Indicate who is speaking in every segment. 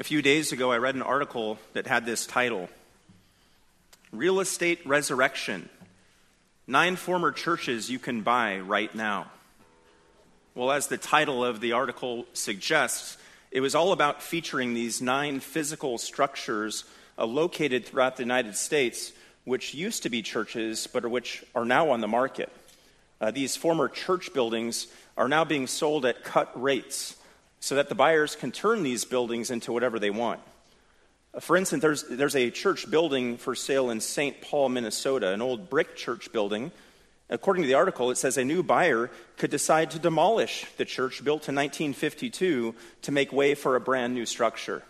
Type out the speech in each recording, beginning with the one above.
Speaker 1: A few days ago, I read an article that had this title Real Estate Resurrection Nine Former Churches You Can Buy Right Now. Well, as the title of the article suggests, it was all about featuring these nine physical structures uh, located throughout the United States, which used to be churches, but which are now on the market. Uh, these former church buildings are now being sold at cut rates so that the buyers can turn these buildings into whatever they want. Uh, for instance, there's, there's a church building for sale in St. Paul, Minnesota, an old brick church building. According to the article, it says a new buyer could decide to demolish the church built in 1952 to make way for a brand new structure.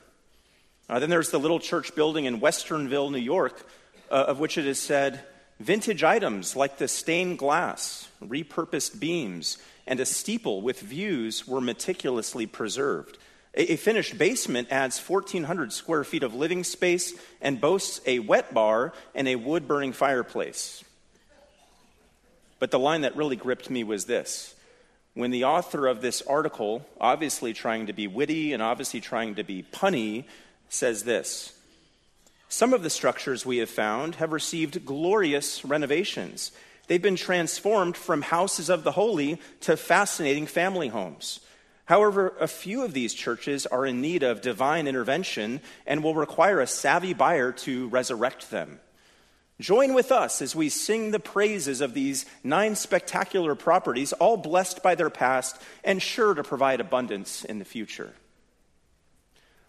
Speaker 1: Uh, then there's the little church building in Westernville, New York, uh, of which it is said vintage items like the stained glass, repurposed beams, and a steeple with views were meticulously preserved. A, finished basement adds 1,400 square feet of living space and boasts a wet bar and a wood burning fireplace. But the line that really gripped me was this. When the author of this article, obviously trying to be witty and obviously trying to be punny, says this Some of the structures we have found have received glorious renovations They've been transformed from houses of the holy to fascinating family homes. However, a few of these churches are in need of divine intervention and will require a savvy buyer to resurrect them. Join with us as we sing the praises of these nine spectacular properties, all blessed by their past and sure to provide abundance in the future.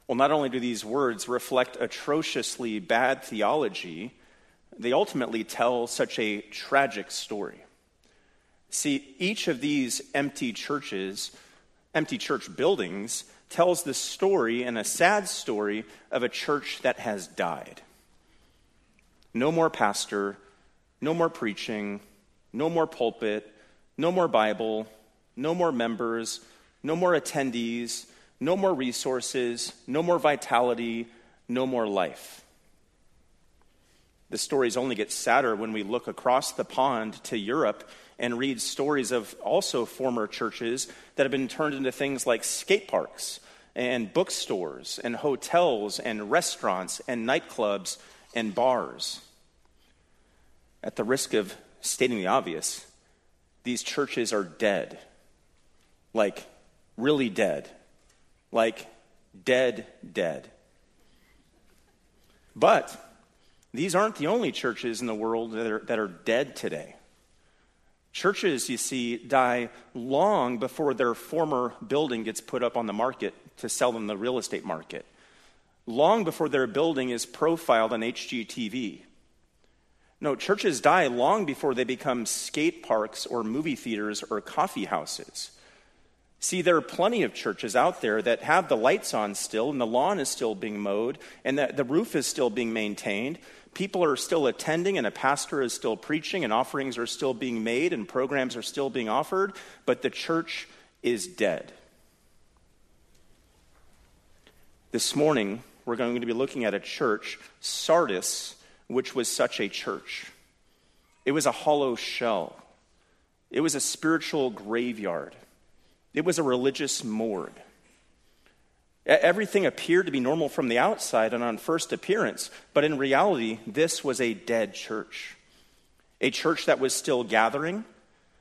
Speaker 1: Well, not only do these words reflect atrociously bad theology, they ultimately tell such a tragic story. See, each of these empty churches, empty church buildings, tells the story and a sad story of a church that has died. No more pastor, no more preaching, no more pulpit, no more Bible, no more members, no more attendees, no more resources, no more vitality, no more life. The stories only get sadder when we look across the pond to Europe and read stories of also former churches that have been turned into things like skate parks and bookstores and hotels and restaurants and nightclubs and bars. At the risk of stating the obvious, these churches are dead. Like, really dead. Like, dead, dead. But these aren't the only churches in the world that are, that are dead today. Churches, you see, die long before their former building gets put up on the market to sell in the real estate market, long before their building is profiled on HGTV. No, churches die long before they become skate parks or movie theaters or coffee houses. See, there are plenty of churches out there that have the lights on still, and the lawn is still being mowed, and the, the roof is still being maintained, people are still attending and a pastor is still preaching and offerings are still being made and programs are still being offered, but the church is dead. This morning, we're going to be looking at a church, Sardis, which was such a church. It was a hollow shell, it was a spiritual graveyard, it was a religious morgue. Everything appeared to be normal from the outside and on first appearance, but in reality, this was a dead church. A church that was still gathering,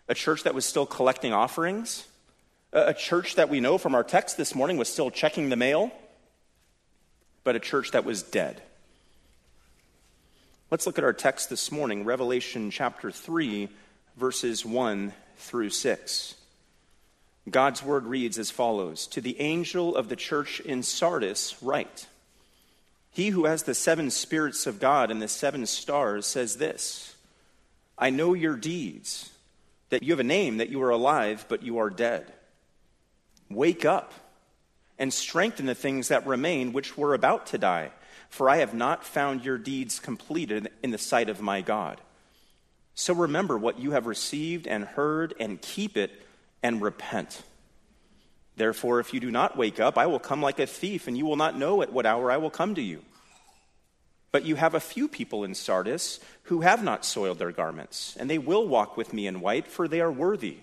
Speaker 1: a church that was still collecting offerings, a church that we know from our text this morning was still checking the mail, but a church that was dead. Let's look at our text this morning, Revelation chapter 3, verses 1 through 6. God's word reads as follows To the angel of the church in Sardis, write He who has the seven spirits of God and the seven stars says this I know your deeds, that you have a name, that you are alive, but you are dead. Wake up and strengthen the things that remain, which were about to die, for I have not found your deeds completed in the sight of my God. So remember what you have received and heard, and keep it and repent. Therefore, if you do not wake up, I will come like a thief, and you will not know at what hour I will come to you. But you have a few people in Sardis who have not soiled their garments, and they will walk with me in white, for they are worthy.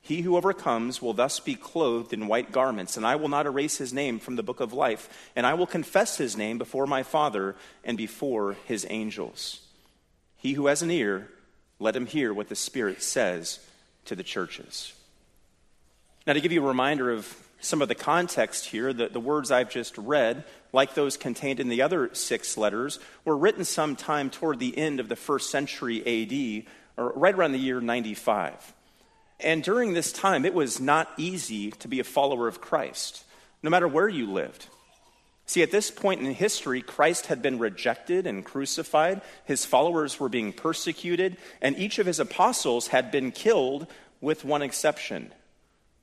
Speaker 1: He who overcomes will thus be clothed in white garments, and I will not erase his name from the book of life, and I will confess his name before my Father and before his angels. He who has an ear, let him hear what the Spirit says to the churches. Now, to give you a reminder of some of the context here, the, the words I've just read, like those contained in the other six letters, were written sometime toward the end of the first century AD, or right around the year 95. And during this time, it was not easy to be a follower of Christ, no matter where you lived. See, at this point in history, Christ had been rejected and crucified. His followers were being persecuted, and each of his apostles had been killed, with one exception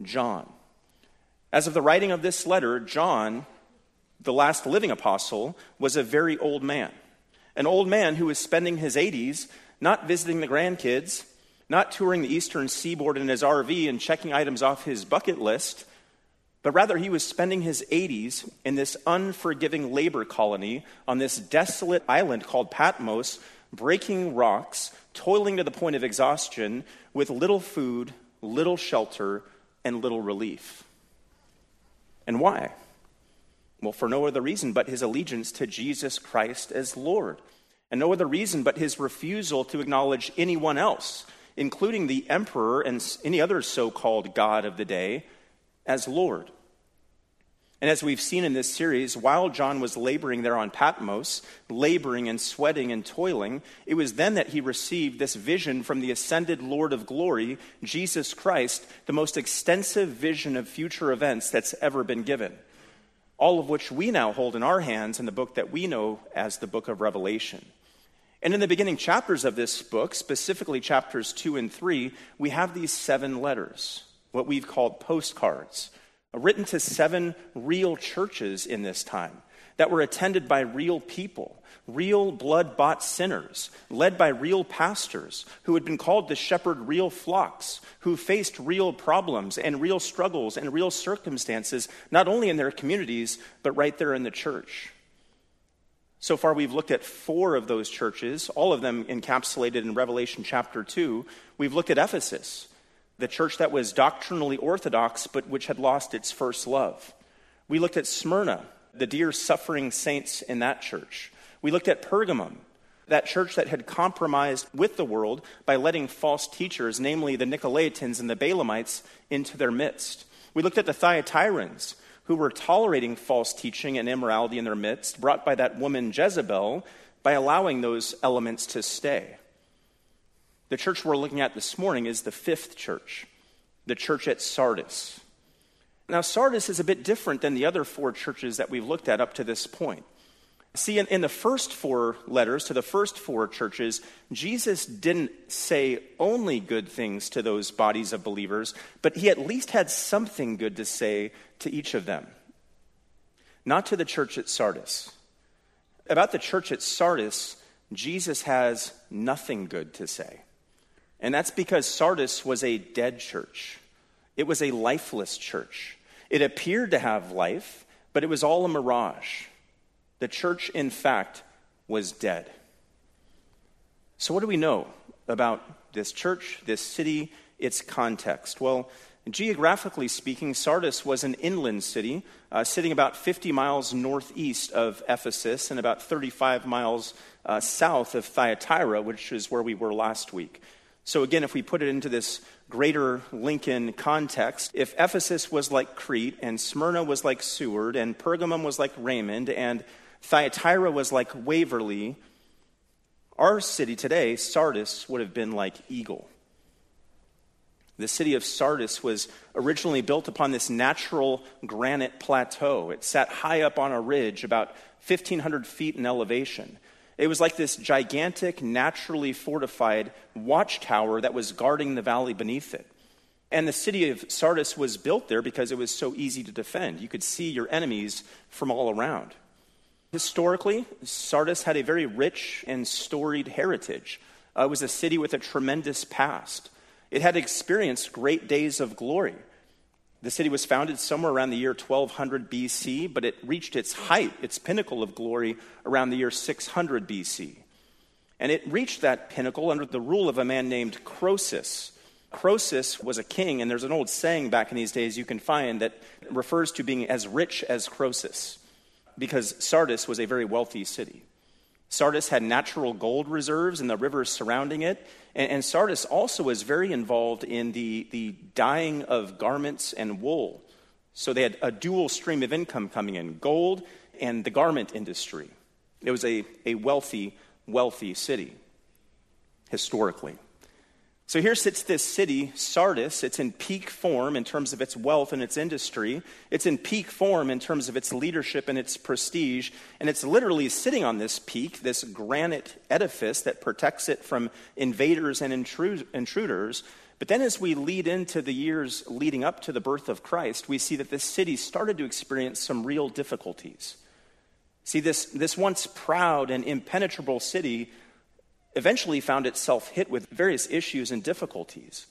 Speaker 1: John. As of the writing of this letter, John, the last living apostle, was a very old man. An old man who was spending his 80s not visiting the grandkids, not touring the eastern seaboard in his RV and checking items off his bucket list, but rather he was spending his 80s in this unforgiving labor colony on this desolate island called Patmos, breaking rocks, toiling to the point of exhaustion, with little food, little shelter, and little relief. And why? Well, for no other reason but his allegiance to Jesus Christ as Lord. And no other reason but his refusal to acknowledge anyone else including the emperor and any other so called God of the day, as Lord. And as we've seen in this series, while John was laboring there on Patmos, laboring and sweating and toiling, it was then that he received this vision from the ascended Lord of glory, Jesus Christ, the most extensive vision of future events that's ever been given. All of which we now hold in our hands in the book that we know as the book of Revelation. And in the beginning chapters of this book, specifically chapters 2 and 3, we have these seven letters, what we've called postcards, uh, written to seven real churches in this time that were attended by real people, real blood bought sinners, led by real pastors who had been called to shepherd real flocks, who faced real problems and real struggles and real circumstances, not only in their communities, but right there in the church. So far, we've looked at four of those churches, all of them encapsulated in Revelation chapter 2. We've looked at Ephesus, the church that was doctrinally orthodox, but which had lost its first love. We looked at Smyrna, the dear suffering saints in that church. We looked at Pergamum, that church that had compromised with the world by letting false teachers, namely the Nicolaitans and the Balaamites, into their midst. We looked at the Thyatirans, who were tolerating false teaching and immorality in their midst, brought by that woman Jezebel, by allowing those elements to stay. The church we're looking at this morning is the fifth church, the church at Sardis. Now, Sardis is a bit different than the other four churches that we've looked at up to this point. See, in, in, the first four letters to the first four churches, Jesus didn't say only good things to those bodies of believers, but he at least had something good to say to each of them. Not to the church at Sardis. About the church at Sardis, Jesus has nothing good to say. And that's because Sardis was a dead church, it was a lifeless church. It appeared to have life, but it was all a mirage. The church, in fact, was dead. So, what do we know about this church, this city, its context? Well, geographically speaking, Sardis was an inland city, uh, sitting about 50 miles northeast of Ephesus and about 35 miles uh, south of Thyatira, which is where we were last week. So, again, if we put it into this greater Lincoln context, if Ephesus was like Crete, and Smyrna was like Seward, and Pergamum was like Raymond, and Thyatira was like Waverly. Our city today, Sardis, would have been like Eagle. The city of Sardis was originally built upon this natural granite plateau. It sat high up on a ridge, about 1,500 feet in elevation. It was like this gigantic, naturally fortified watchtower that was guarding the valley beneath it. And the city of Sardis was built there because it was so easy to defend. You could see your enemies from all around. Historically, Sardis had a very rich and storied heritage. Uh, it was a city with a tremendous past. It had experienced great days of glory. The city was founded somewhere around the year 1200 BC, but it reached its height, its pinnacle of glory, around the year 600 BC. And it reached that pinnacle under the rule of a man named Croesus, Croesus was a king, and there's an old saying back in these days you can find that refers to being as rich as Croesus, because Sardis was a very wealthy city. Sardis had natural gold reserves in the rivers surrounding it, and, and Sardis also was very involved in the, the dyeing of garments and wool. So they had a dual stream of income coming in gold and the garment industry. It was a, a wealthy, wealthy city historically. So here sits this city, Sardis. It's in peak form in terms of its wealth and its industry. It's in peak form in terms of its leadership and its prestige. And it's literally sitting on this peak, this granite edifice that protects it from invaders and intruders. But then, as we lead into the years leading up to the birth of Christ, we see that this city started to experience some real difficulties. See, this, this once proud and impenetrable city eventually found itself hit with various issues and difficulties.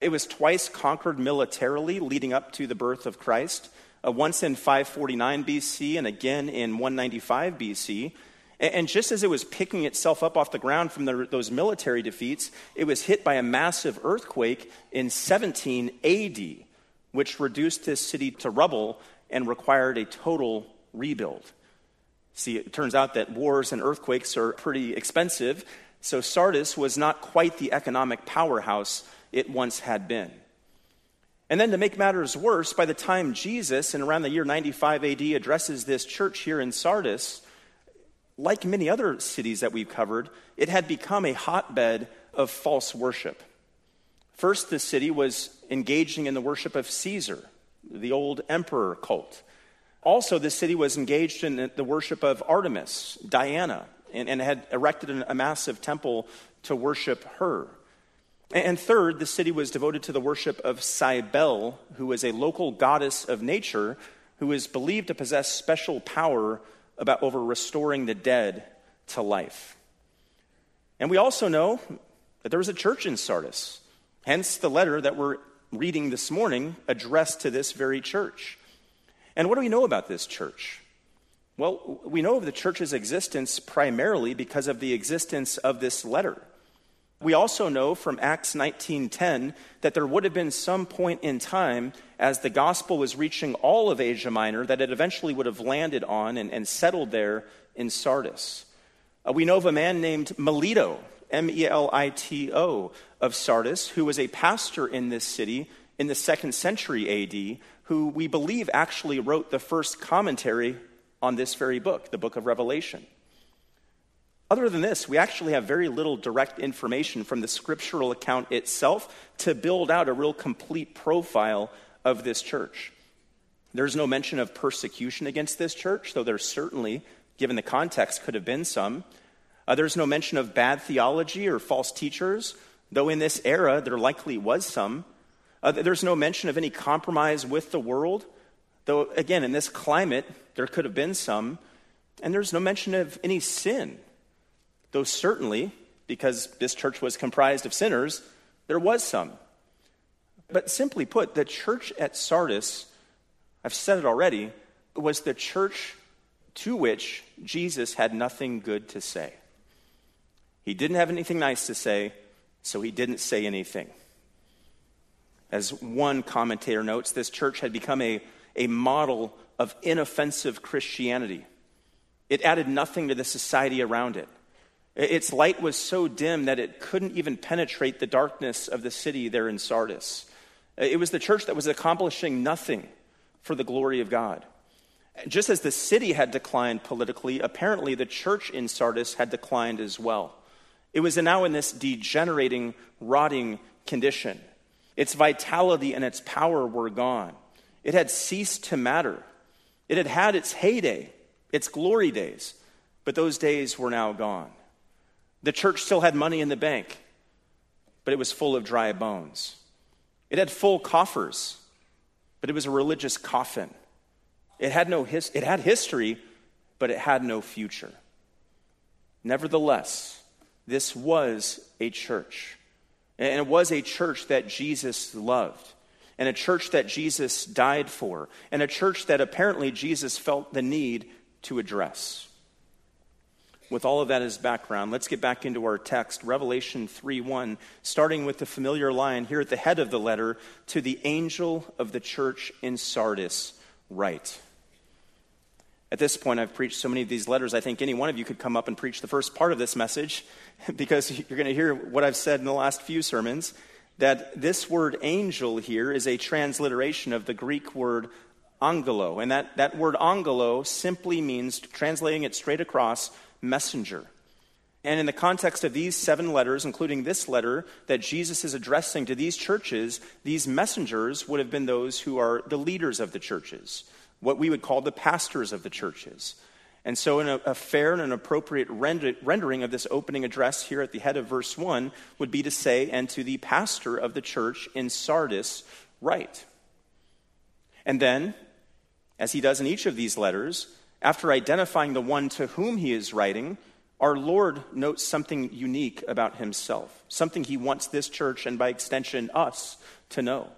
Speaker 1: It was twice conquered militarily leading up to the birth of Christ, uh, once in 549 BC and again in 195 BC. And just as it was picking itself up off the ground from the, those military defeats, it was hit by a massive earthquake in 17 AD, which reduced this city to rubble and required a total rebuild. See, it turns out that wars and earthquakes are pretty expensive, so Sardis was not quite the economic powerhouse it once had been. And then to make matters worse, by the time Jesus, in around the year 95 AD, addresses this church here in Sardis, like many other cities that we've covered, it had become a hotbed of false worship. First, the city was engaging in the worship of Caesar, the old emperor cult. Also, the city was engaged in the worship of Artemis, Diana, and, and had erected a massive temple to worship her. And third, the city was devoted to the worship of Cybele, who was a local goddess of nature who is believed to possess special power about over restoring the dead to life. And we also know that there was a church in Sardis, hence the letter that we're reading this morning addressed to this very church. And what do we know about this church? Well, we know of the church's existence primarily because of the existence of this letter. We also know from Acts 19:10 that there would have been some point in time as the gospel was reaching all of Asia Minor that it eventually would have landed on and, and settled there in Sardis. Uh, we know of a man named Melito, M E L I T O, of Sardis, who was a pastor in this city in the second century AD, who we believe actually wrote the first commentary on this very book, the book of Revelation. Other than this, we actually have very little direct information from the scriptural account itself to build out a real complete profile of this church. There's no mention of persecution against this church, though there certainly, given the context, could have been some. Uh, there's no mention of bad theology or false teachers, though in this era there likely was some. Uh, there's no mention of any compromise with the world Though, again, in this climate, there could have been some. And there's no mention of any sin. Though, certainly, because this church was comprised of sinners, there was some. But simply put, the church at Sardis, I've said it already, was the church to which Jesus had nothing good to say. He didn't have anything nice to say, so he didn't say anything. As one commentator notes, this church had become a a model of inoffensive Christianity. It added nothing to the society around it. Its light was so dim that it couldn't even penetrate the darkness of the city there in Sardis. It was the church that was accomplishing nothing for the glory of God. Just as the city had declined politically, apparently the church in Sardis had declined as well. It was now in this degenerating, rotting condition. Its vitality and its power were gone. It had ceased to matter. It had had its heyday, its glory days, but those days were now gone. The church still had money in the bank, but it was full of dry bones. It had full coffers, but it was a religious coffin. It had, no his- it had history, but it had no future. Nevertheless, this was a church. And it was a church that Jesus loved and a church that Jesus died for, and a church that apparently Jesus felt the need to address. with all of that as background, let's get back into our text, Revelation 3 1, starting with the familiar line here at the head of the letter to the angel of the church in Sardis, write. At this point, I've preached so many of these letters, I think any one of you could come up and preach the first part of this message because you're going to hear what I've said in the last few sermons that this word angel here is a transliteration of the Greek word angelo. And that, that word angelo simply means, translating it straight across, messenger. And in the context of these seven letters, including this letter that Jesus is addressing to these churches, these messengers would have been those who are the leaders of the churches, what we would call the pastors of the churches. And so, in a, a fair and an appropriate render, rendering of this opening address here at the head of verse 1 would be to say, and to the pastor of the church in Sardis, write. And then, as he does in each of these letters, after identifying the one to whom he is writing, our Lord notes something unique about himself, something he wants this church and by extension us to know.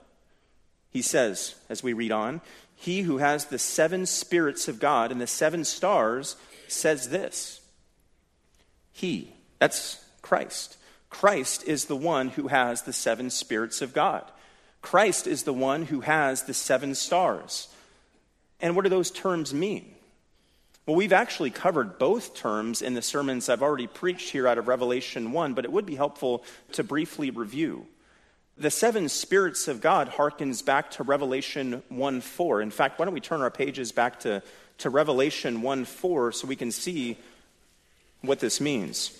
Speaker 1: He says, as we read on, he who has the seven spirits of God and the seven stars says this. He, that's Christ. Christ is the one who has the seven spirits of God. Christ is the one who has the seven stars. And what do those terms mean? Well, we've actually covered both terms in the sermons I've already preached here out of Revelation 1, but it would be helpful to briefly review. The seven spirits of God harkens back to Revelation 1 4. In fact, why don't we turn our pages back to, to Revelation 1 4 so we can see what this means.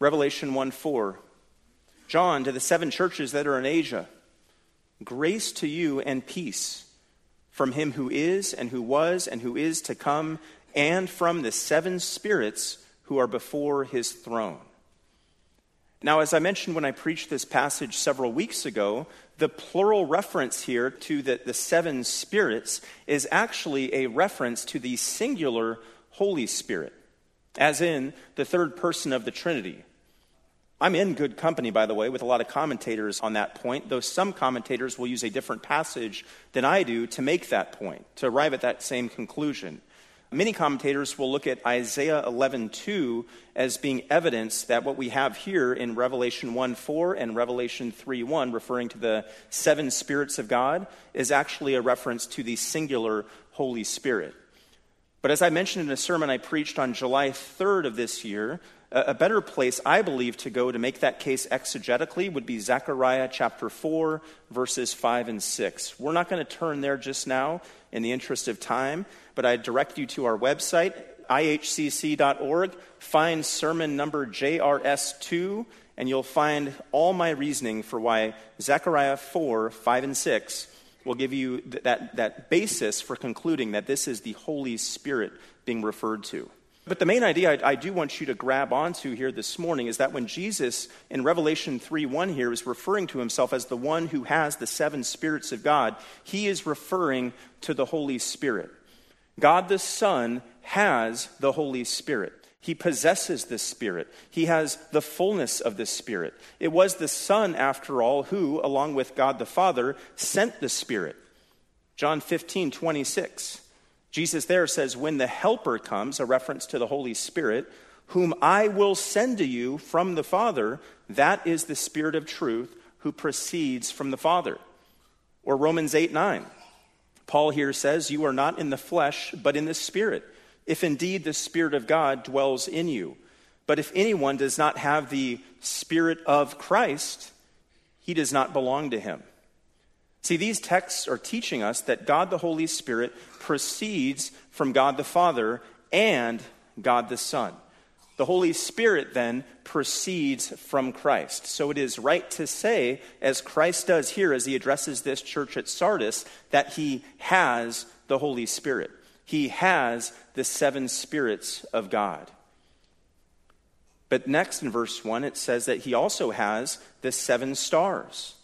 Speaker 1: Revelation 1 4. John, to the seven churches that are in Asia, grace to you and peace from him who is, and who was, and who is to come, and from the seven spirits who are before his throne. Now, as I mentioned when I preached this passage several weeks ago, the plural reference here to the, the seven spirits is actually a reference to the singular Holy Spirit, as in the third person of the Trinity. I'm in good company, by the way, with a lot of commentators on that point, though some commentators will use a different passage than I do to make that point, to arrive at that same conclusion. Many commentators will look at Isaiah 11:2 as being evidence that what we have here in Revelation 1:4 and Revelation 3:1 referring to the seven spirits of God is actually a reference to the singular Holy Spirit. But as I mentioned in a sermon I preached on July 3rd of this year, a better place, I believe, to go to make that case exegetically would be Zechariah chapter 4, verses 5 and 6. We're not going to turn there just now in the interest of time, but I direct you to our website, ihcc.org. Find sermon number JRS2, and you'll find all my reasoning for why Zechariah 4, 5, and 6 will give you that, that basis for concluding that this is the Holy Spirit being referred to. But the main idea I, I, do want you to grab onto here this morning is that when Jesus in Revelation 3 1 here is referring to himself as the one who has the seven spirits of God, he is referring to the Holy Spirit. God the Son has the Holy Spirit. He possesses the Spirit. He has the fullness of the Spirit. It was the Son, after all, who, along with God the Father, sent the Spirit. John 15, 26. Jesus there says, When the Helper comes, a reference to the Holy Spirit, whom I will send to you from the Father, that is the Spirit of truth who proceeds from the Father. Or Romans 8, 9. Paul here says, You are not in the flesh, but in the Spirit, if indeed the Spirit of God dwells in you. But if anyone does not have the Spirit of Christ, he does not belong to him. See, these texts are teaching us that God the Holy Spirit proceeds from God the Father and God the Son. The Holy Spirit then proceeds from Christ. So it is right to say, as Christ does here as he addresses this church at Sardis, that he has the Holy Spirit. He has the seven spirits of God. But next in verse 1, it says that he also has the seven stars.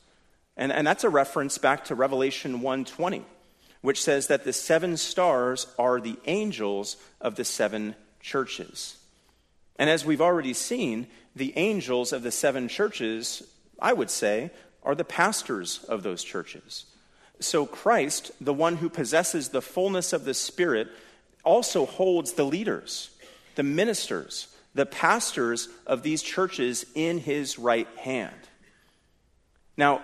Speaker 1: And, and that's a reference back to Revelation 1:20, which says that the seven stars are the angels of the seven churches. And as we've already seen, the angels of the seven churches, I would say, are the pastors of those churches. So Christ, the one who possesses the fullness of the Spirit, also holds the leaders. the ministers, the pastors of these churches in his right hand. Now,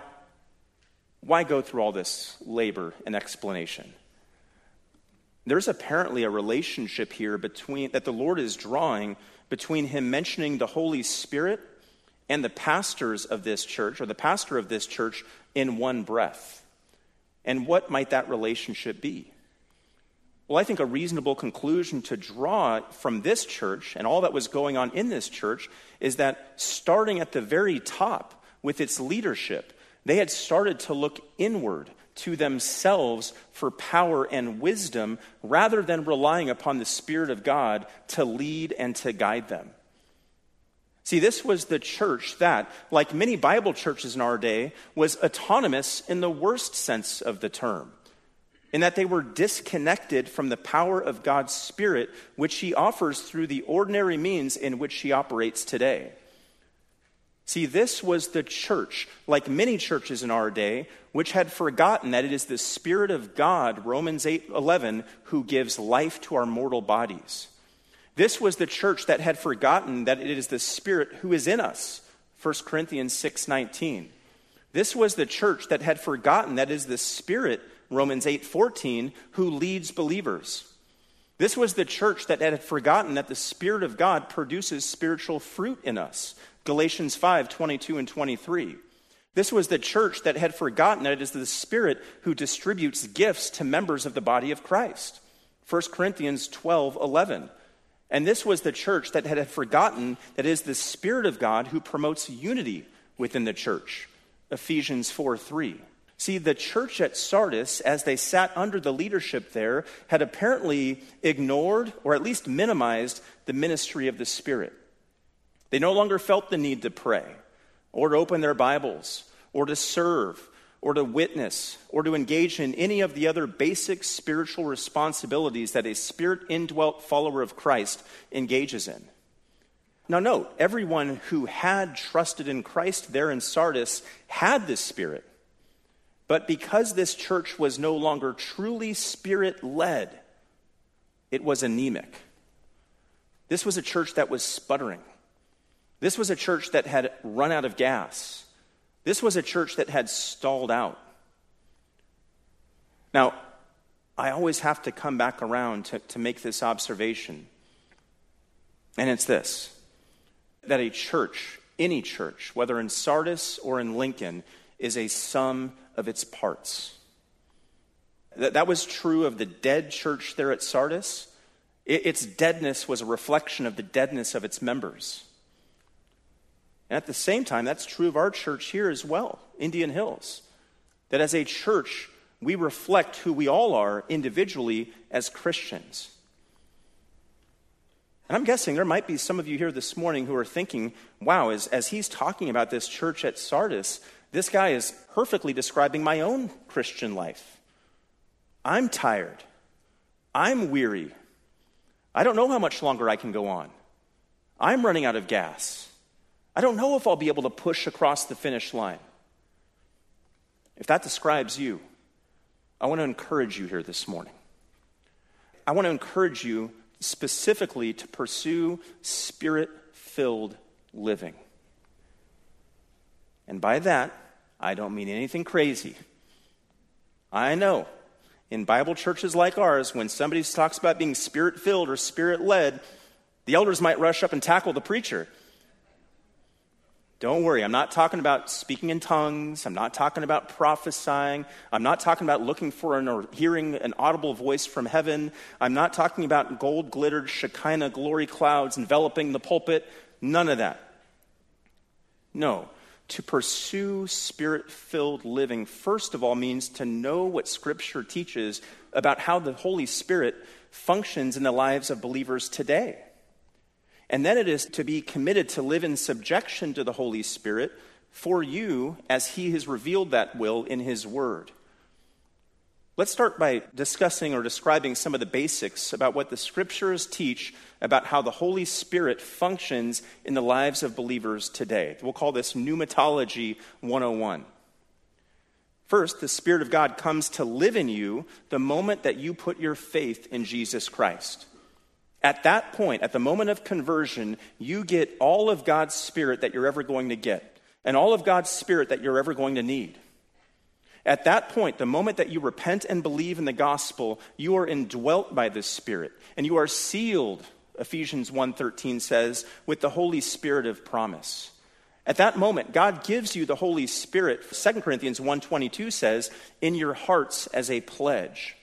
Speaker 1: why go through all this labor and explanation? There's apparently a relationship here between that the Lord is drawing between him mentioning the Holy Spirit and the pastors of this church or the pastor of this church in one breath. And what might that relationship be? Well, I think a reasonable conclusion to draw from this church and all that was going on in this church is that starting at the very top with its leadership, they had started to look inward to themselves for power and wisdom rather than relying upon the Spirit of God to lead and to guide them. See, this was the church that, like many Bible churches in our day, was autonomous in the worst sense of the term in that they were disconnected from the power of God's Spirit, which He offers through the ordinary means in which He operates today. See, this was the church, like many churches in our day, which had forgotten that it is the Spirit of God, Romans 8 11, who gives life to our mortal bodies. This was the church that had forgotten that it is the Spirit who is in us, 1 Corinthians 6 19. This was the church that had forgotten that it is the Spirit Romans 8:14, who leads believers. This was the church that had forgotten that the Spirit of God produces spiritual fruit in us. Galatians 5 22 and 23. This was the church that had forgotten that it is the Spirit who distributes gifts to members of the body of Christ. 1 Corinthians 12 11. And this was the church that had forgotten that it is the Spirit of God who promotes unity within the church. Ephesians 4 3. See, the church at Sardis, as they sat under the leadership there, had apparently ignored or at least minimized the ministry of the Spirit. They no longer felt the need to pray or to open their Bibles or to serve or to witness or to engage in any of the other basic spiritual responsibilities that a spirit indwelt follower of Christ engages in. Now, note, everyone who had trusted in Christ there in Sardis had this Spirit. But because this church was no longer truly spirit led, it was anemic. This was a church that was sputtering. This was a church that had run out of gas. This was a church that had stalled out. Now, I always have to come back around to, to make this observation. And it's this that a church, any church, whether in Sardis or in Lincoln, is a sum of its parts. That, that was true of the dead church there at Sardis. It, its deadness was a reflection of the deadness of its members. And at the same time, that's true of our church here as well, Indian Hills. That as a church, we reflect who we all are individually as Christians. And I'm guessing there might be some of you here this morning who are thinking, wow, as, as he's talking about this church at Sardis, this guy is perfectly describing my own Christian life. I'm tired. I'm weary. I don't know how much longer I can go on. I'm running out of gas. I don't know if I'll be able to push across the finish line. If that describes you, I want to encourage you here this morning. I want to encourage you specifically to pursue spirit filled living. And by that, I don't mean anything crazy. I know in Bible churches like ours, when somebody talks about being spirit filled or spirit led, the elders might rush up and tackle the preacher. Don't worry, I'm not talking about speaking in tongues. I'm not talking about prophesying. I'm not talking about looking for an, or hearing an audible voice from heaven. I'm not talking about gold glittered Shekinah glory clouds enveloping the pulpit. None of that. No to pursue spirit filled living, first of all, means to know what Scripture teaches about how the Holy Spirit functions in the lives of believers today. And then it is to be committed to live in subjection to the Holy Spirit for you as He has revealed that will in His Word. Let's start by discussing or describing some of the basics about what the scriptures teach about how the Holy Spirit functions in the lives of believers today. We'll call this Pneumatology 101. First, the Spirit of God comes to live in you the moment that you put your faith in Jesus Christ. At that point, at the moment of conversion, you get all of God's Spirit that you're ever going to get, and all of God's Spirit that you're ever going to need. At that point, the moment that you repent and believe in the gospel, you are indwelt by the Spirit, and you are sealed, Ephesians 1:13 says, with the Holy Spirit of promise. At that moment, God gives you the Holy Spirit, 2 Corinthians 1:22 says, in your hearts as a pledge.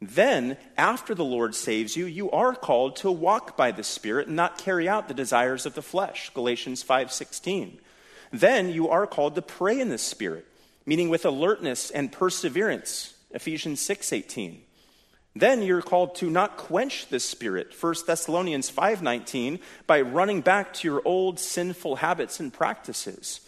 Speaker 1: Then, after the Lord saves you, you are called to walk by the Spirit and not carry out the desires of the flesh. Galatians 5:16. Then you are called to pray in the Spirit, meaning with alertness and perseverance. Ephesians 6:18. Then you're called to not quench the spirit, 1 Thessalonians 5:19, by running back to your old sinful habits and practices.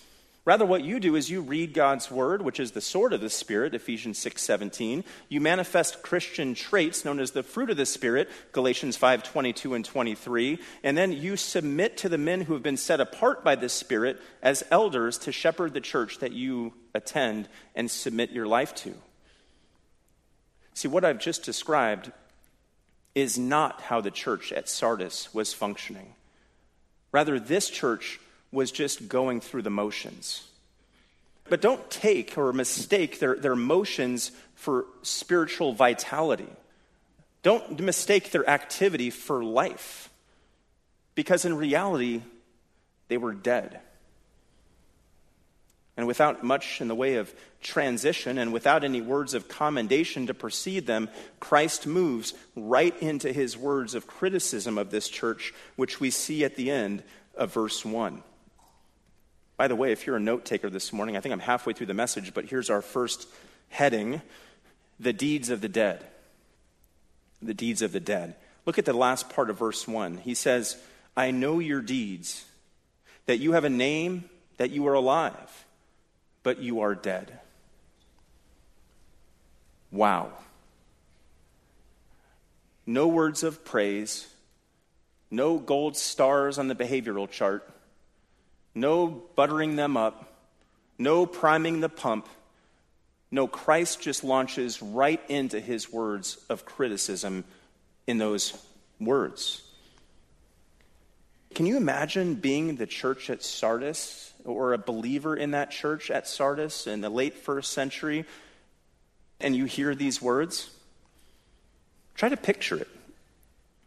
Speaker 1: Rather, what you do is you read God's word, which is the sword of the Spirit, Ephesians 6:17. You manifest Christian traits known as the fruit of the Spirit, Galatians 5:22 and 23. And then you submit to the men who have been set apart by the Spirit as elders to shepherd the church that you attend and submit your life to. See, what I've just described is not how the church at Sardis was functioning. Rather, this church was just going through the motions. But don't take or mistake their, their motions for spiritual vitality. Don't mistake their activity for life. Because in reality, they were dead. And without much in the way of transition and without any words of commendation to precede them, Christ moves right into his words of criticism of this church, which we see at the end of verse 1. By the way, if you're a note taker this morning, I think I'm halfway through the message, but here's our first heading The Deeds of the Dead. The Deeds of the Dead. Look at the last part of verse 1. He says, I know your deeds, that you have a name, that you are alive, but you are dead. Wow. No words of praise, no gold stars on the behavioral chart no buttering them up, no priming the pump. No, Christ just launches right into his words of criticism in those words. Can you imagine being the church at Sardis or a believer in that church at Sardis in the late first century and you hear these words? Try to picture it.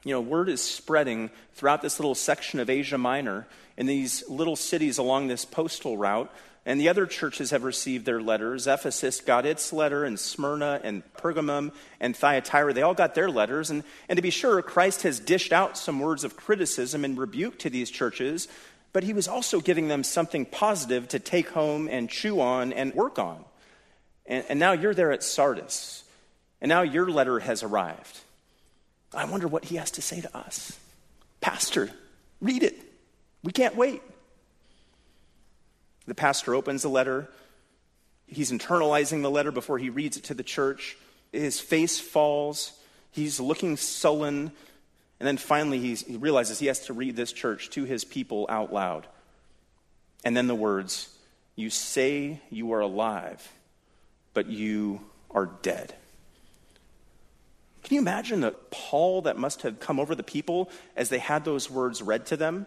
Speaker 1: You know, word is spreading throughout this little section of Asia Minor in these little cities along this postal route. And the other churches have received their letters. Ephesus got its letter, and Smyrna, and Pergamum, and Thyatira, they all got their letters. And, and to be sure, Christ has dished out some words of criticism and rebuke to these churches, but he was also giving them something positive to take home and chew on and work on. And, and now you're there at Sardis, and now your letter has arrived. I wonder what he has to say to us. Pastor, read it. We can't wait. The pastor opens the letter. He's internalizing the letter before he reads it to the church. His face falls. He's looking sullen. And then finally, he realizes he has to read this church to his people out loud. And then the words, You say you are alive, but you are dead. Can you imagine the pall that must have come over the people as they had those words read to them?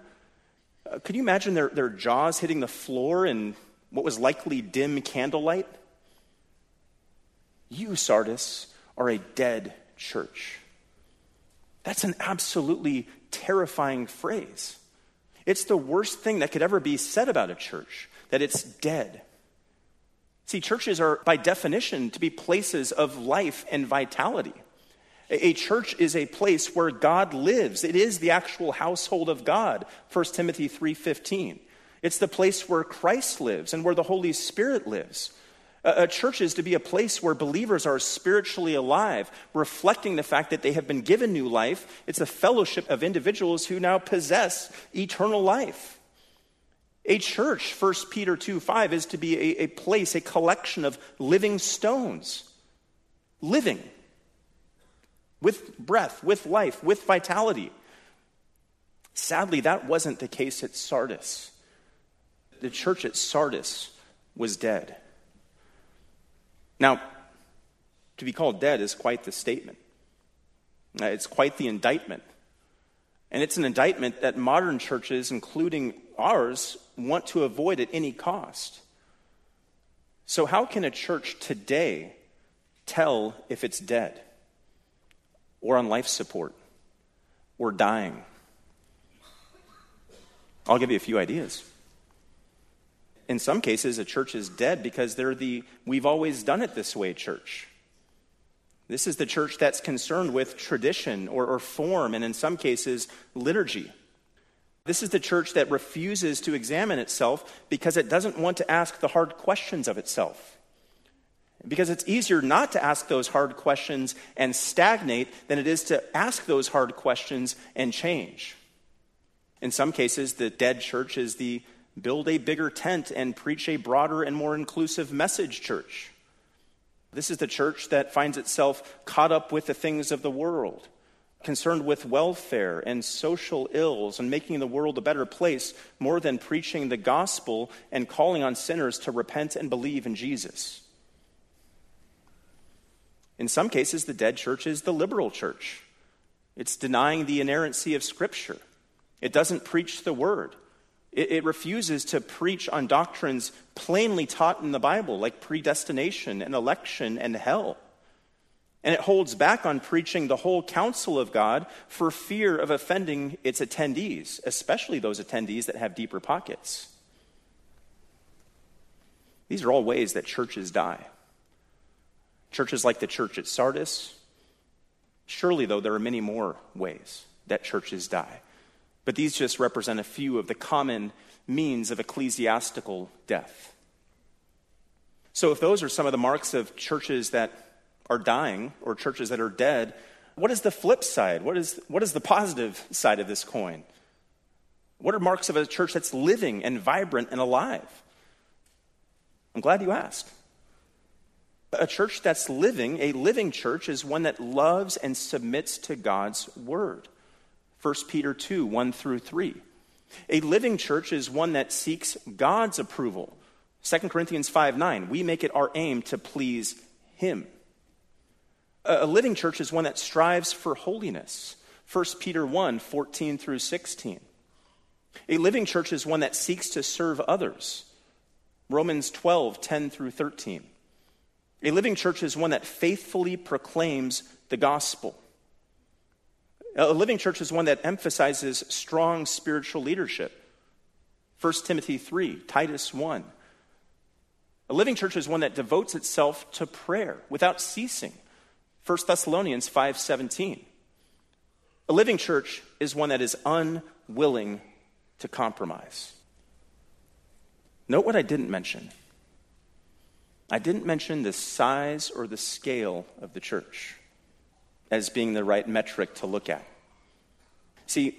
Speaker 1: Uh, could you imagine their, their jaws hitting the floor in what was likely dim candlelight? You, Sardis, are a dead church. That's an absolutely terrifying phrase. It's the worst thing that could ever be said about a church, that it's dead. See, churches are, by definition, to be places of life and vitality. A church is a place where God lives. It is the actual household of God, 1 Timothy 3:15. It's the place where Christ lives and where the Holy Spirit lives. A church is to be a place where believers are spiritually alive, reflecting the fact that they have been given new life. It's a fellowship of individuals who now possess eternal life. A church, 1 Peter 2 5, is to be a, a place, a collection of living stones. Living with breath, with life, with vitality. Sadly, that wasn't the case at Sardis. The church at Sardis was dead. Now, to be called dead is quite the statement. Uh, it's quite the indictment. And it's an indictment that modern churches, including ours, want to avoid at any cost. So, how can a church today tell if it's dead, or on life support, or dying? I'll give you a few ideas. In some cases, a church is dead because they're the we've always done it this way church. This is the church that's concerned with tradition or, or, form, and in some cases, liturgy. This is the church that refuses to examine itself because it doesn't want to ask the hard questions of itself. Because it's easier not to ask those hard questions and stagnate than it is to ask those hard questions and change. In some cases, the dead church is the build a bigger tent and preach a broader and more inclusive message church. This is the church that finds itself caught up with the things of the world, concerned with welfare and social ills and making the world a better place more than preaching the gospel and calling on sinners to repent and believe in Jesus. In some cases, the dead church is the liberal church. It's denying the inerrancy of Scripture. It doesn't preach the word. It, it, refuses to preach on doctrines plainly taught in the Bible, like predestination and election and hell. And it holds back on preaching the whole counsel of God for fear of offending its attendees, especially those attendees that have deeper pockets. These are all ways that churches die. Churches like the church at Sardis. Surely, though, there are many more ways that churches die. But these just represent a few of the common means of ecclesiastical death. So, if those are some of the marks of churches that are dying or churches that are dead, what is the flip side? What is, what is the positive side of this coin? What are marks of a church that's living and vibrant and alive? I'm glad you asked. A church that's living, a living church, is one that loves and submits to God's word. 1 Peter 2 1 through 3. A living church is one that seeks God's approval. 2 Corinthians 5 9. We make it our aim to please Him. A living church is one that strives for holiness. 1 Peter 1 14 through 16. A living church is one that seeks to serve others. Romans 12 10 through 13. A living church is one that faithfully proclaims the gospel. A living church is one that emphasizes strong spiritual leadership. 1 Timothy 3, Titus 1. A living church is one that devotes itself to prayer without ceasing. 1 Thessalonians 5:17. A living church is one that is unwilling to compromise. Note what I didn't mention. I didn't mention the size or the scale of the church as being the right metric to look at. See,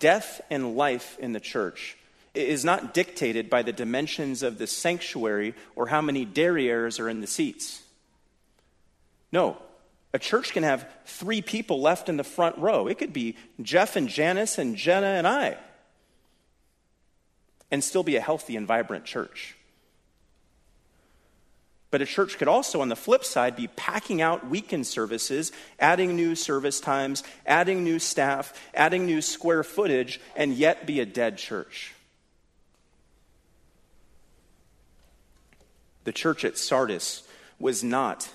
Speaker 1: death and life in the church is not dictated by the dimensions of the sanctuary or how many derrieres are in the seats. No, a church can have three people left in the front row. It could be Jeff and Janice and Jenna and I, and still be a healthy and vibrant church. But a church could also, on the flip side, be packing out weekend services, adding new service times, adding new staff, adding new square footage, and yet be a dead church. The church at Sardis was not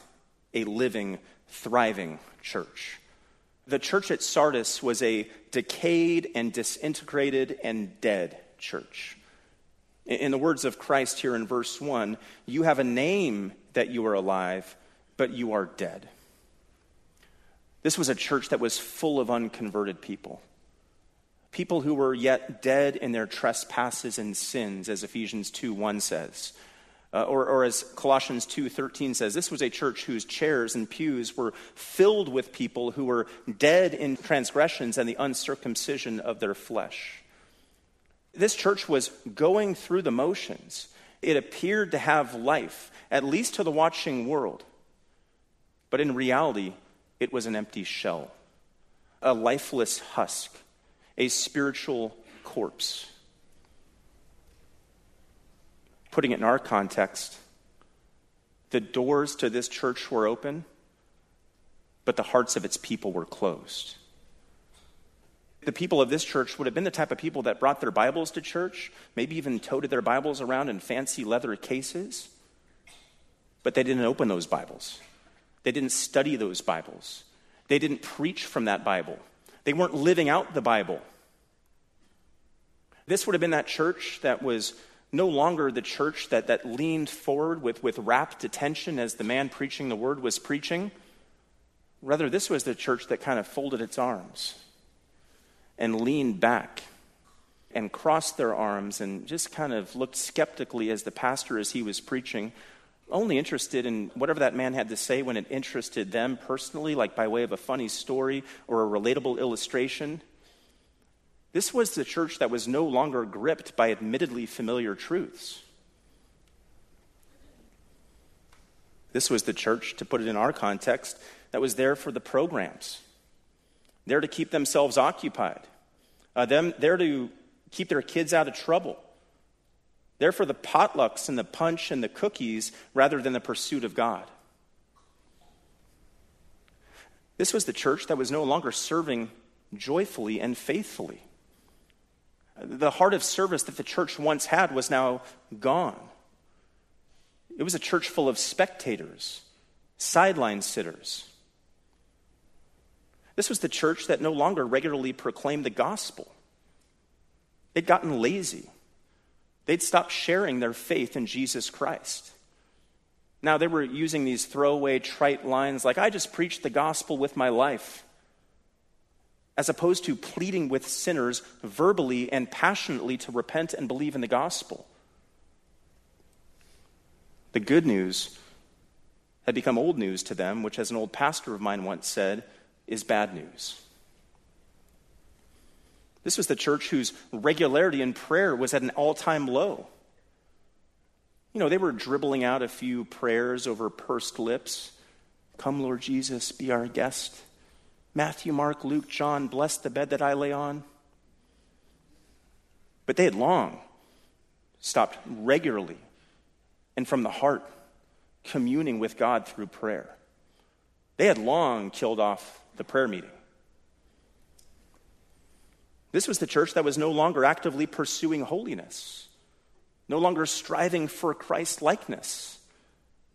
Speaker 1: a living, thriving church. The church at Sardis was a decayed and disintegrated and dead church. In the words of Christ here in verse 1, you have a name that you are alive, but you are dead. This was a church that was full of unconverted people. People who were yet dead in their trespasses and sins, as Ephesians 2 1 says. Uh, or, or, as Colossians 2:13 says, this was a church whose chairs and pews were filled with people who were dead in transgressions and the uncircumcision of their flesh. This church was going through the motions. It appeared to have life, at least to the watching world. But in reality, it was an empty shell, a lifeless husk, a spiritual corpse. Putting it in our context, the doors to this church were open, but the hearts of its people were closed. The people of this church would have been the type of people that brought their Bibles to church, maybe even toted their Bibles around in fancy leather cases, but they didn't open those Bibles. They didn't study those Bibles. They didn't preach from that Bible. They weren't living out the Bible. This would have been that church that was no longer the church that, that leaned forward with, with rapt attention as the man preaching the word was preaching. Rather, this was the church that kind of folded its arms and leaned back and crossed their arms and just kind of looked skeptically as the pastor, as he was preaching, only interested in whatever that man had to say when it interested them personally, like by way of a funny story or a relatable illustration. This was the church that was no longer gripped by admittedly familiar truths. This was the church, to put it in our context, that was there for the programs, there to keep themselves occupied, uh, them there to keep their kids out of trouble, there for the potlucks and the punch and the cookies rather than the pursuit of God. This was the church that was no longer serving joyfully and faithfully. The heart of service that the church once had was now gone. It was a church full of spectators, sideline sitters. This was the church that no longer regularly proclaimed the gospel. They'd gotten lazy. They'd stopped sharing their faith in Jesus Christ. Now they were using these throwaway, trite lines like, I just preached the gospel with my life as opposed to pleading with sinners verbally and passionately to repent and believe in the gospel. The good news had become old news to them, which, as an old pastor of mine once said, is bad news. This was the church whose regularity in prayer was at an all time low. You know, they were dribbling out a few prayers over pursed lips. Come, Lord Jesus, be our guest. Matthew, Mark, Luke, John, bless the bed that I lay on. But they had long stopped regularly and from the heart communing with God through prayer. They had long killed off the prayer meeting. This was the church that was no longer actively pursuing holiness, no longer striving for Christ likeness.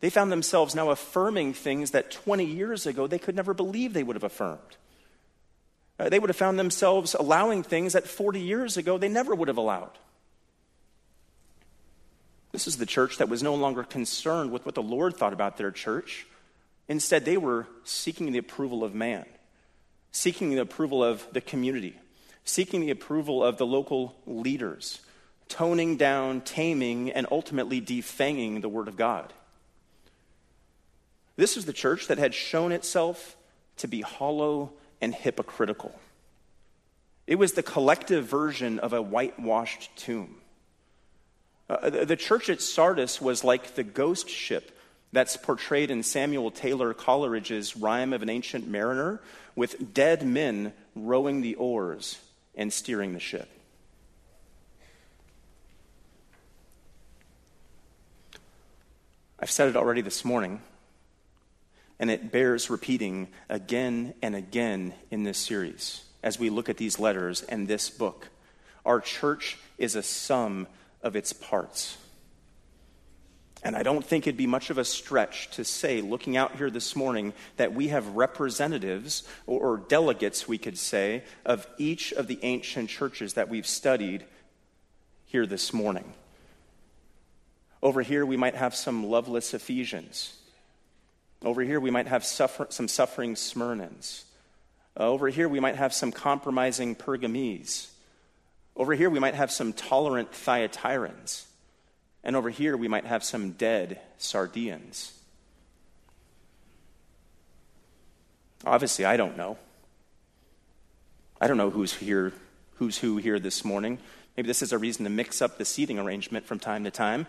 Speaker 1: They found themselves now affirming things that 20 years ago they could never believe they would have affirmed. Uh, they would have found themselves allowing things that 40 years ago they never would have allowed. This is the church that was no longer concerned with what the Lord thought about their church. Instead, they were seeking the approval of man, seeking the approval of the community, seeking the approval of the local leaders, toning down, taming, and ultimately defanging the Word of God. This was the church that had shown itself to be hollow and hypocritical. It was the collective version of a whitewashed tomb. Uh, the church at Sardis was like the ghost ship that's portrayed in Samuel Taylor Coleridge's Rime of an Ancient Mariner, with dead men rowing the oars and steering the ship. I've said it already this morning and it bears repeating again and again in this series as we look at these letters and this book. Our church is a sum of its parts. And I don't think it'd be much of a stretch to say, looking out here this morning, that we have representatives or, delegates, we could say, of each of the ancient churches that we've studied here this morning. Over here, we might have some loveless Ephesians. Over here, we might have suffer- some suffering Smyrnans. Over here, we might have some compromising Pergamese. Over here, we might have some tolerant Thyatirans. And over here, we might have some dead Sardians. Obviously, I don't know. I don't know who's here, who's who here this morning. Maybe this is a reason to mix up the seating arrangement from time to time.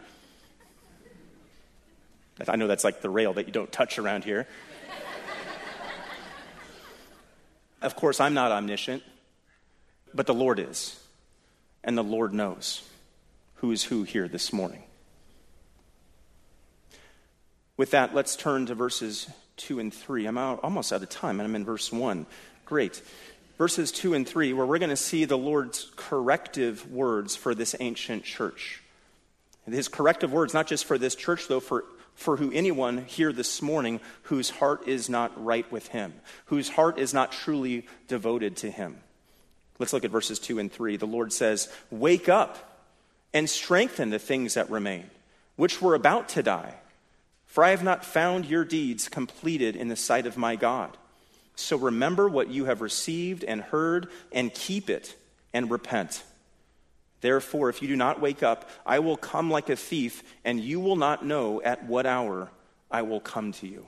Speaker 1: I know that's like the rail that you don't touch around here. of course, I'm not omniscient, but the Lord is. And the Lord knows who is who here this morning. With that, let's turn to verses 2 and 3. I'm out, almost out of time, and I'm in verse 1. Great. Verses 2 and 3, where we're going to see the Lord's corrective words for this ancient church. His corrective words, not just for this church, though, for, for who anyone here this morning whose heart is not right with him, whose heart is not truly devoted to him. Let's look at verses 2 and 3. The Lord says, Wake up and strengthen the things that remain, which were about to die. For I have not found your deeds completed in the sight of my God. So remember what you have received and heard, and keep it, and repent. Therefore, if you do not wake up, I will come like a thief, and you will not know at what hour I will come to you.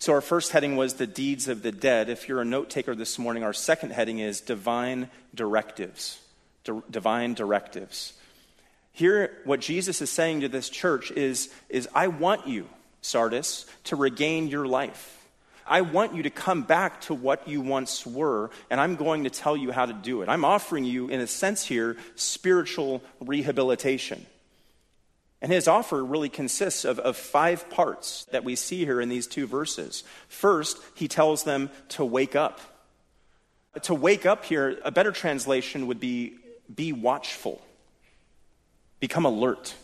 Speaker 1: So, our first heading was the deeds of the dead. If you're a note taker this morning, our second heading is divine directives. Divine directives. Here, what Jesus is saying to this church is, is I want you, Sardis, to regain your life. I want you to come back to what you once were, and I'm going to tell you how to do it. I'm offering you, in a sense, here, spiritual rehabilitation. And his offer really consists of, of five parts that we see here in these two verses. First, he tells them to wake up. To wake up here, a better translation would be be watchful, become alert.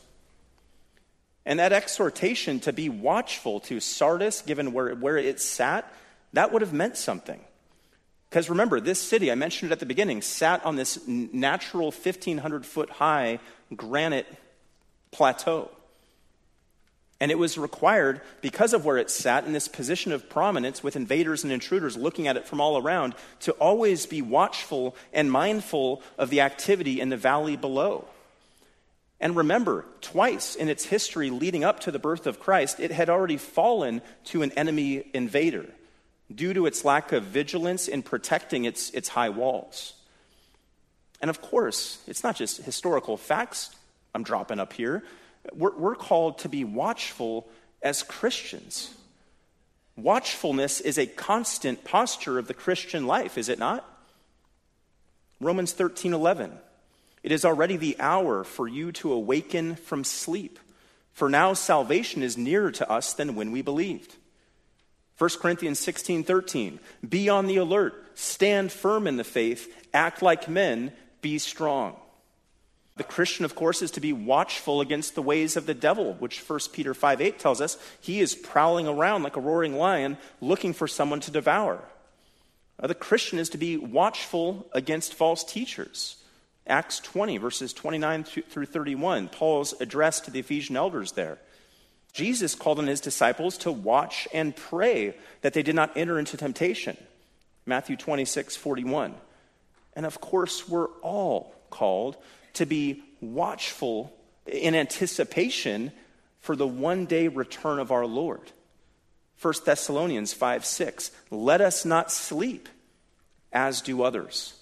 Speaker 1: And that exhortation to be watchful to Sardis, given where, where it sat, that would have meant something. Because remember, this city, I mentioned it at the beginning, sat on this natural 1,500 foot high granite plateau. And it was required, because of where it sat in this position of prominence with invaders and intruders looking at it from all around, to always be watchful and mindful of the activity in the valley below. And remember, twice in its history leading up to the birth of Christ, it had already fallen to an enemy invader due to its lack of vigilance in protecting its, its high walls. And of course, it's not just historical facts I'm dropping up here. We're, we're called to be watchful as Christians. Watchfulness is a constant posture of the Christian life, is it not? Romans 13 11. It is already the hour for you to awaken from sleep. For now salvation is nearer to us than when we believed. 1 Corinthians 16 13. Be on the alert, stand firm in the faith, act like men, be strong. The Christian, of course, is to be watchful against the ways of the devil, which 1 Peter 5 8 tells us he is prowling around like a roaring lion looking for someone to devour. Uh, the Christian is to be watchful against false teachers. Acts 20, verses 29 through 31, Paul's address to the Ephesian elders there. Jesus called on his disciples to watch and pray that they did not enter into temptation. Matthew 26, 41. And of course, we're all called to be watchful in anticipation for the one day return of our Lord. 1 Thessalonians 5 6. Let us not sleep as do others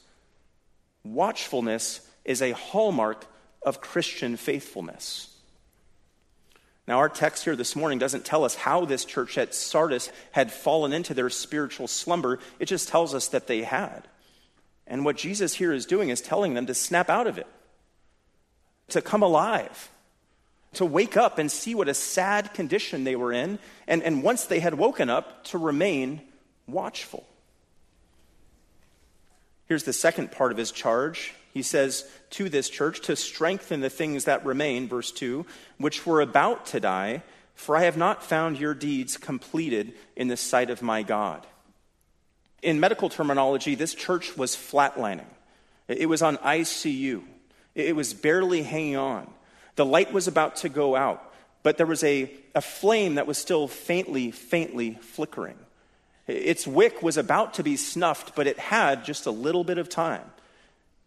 Speaker 1: Watchfulness is a hallmark of Christian faithfulness. Now, our text here this morning doesn't tell us how this church at Sardis had fallen into their spiritual slumber. It just tells us that they had. And what Jesus here is doing is telling them to snap out of it, to come alive, to wake up and see what a sad condition they were in, and, and once they had woken up, to remain watchful. Here's the second part of his charge. He says to this church to strengthen the things that remain, verse 2, which were about to die, for I have not found your deeds completed in the sight of my God. In medical terminology, this church was flatlining. It was on ICU. It was barely hanging on. The light was about to go out, but there was a, a flame that was still faintly, faintly flickering. Its wick was about to be snuffed, but it had just a little bit of time.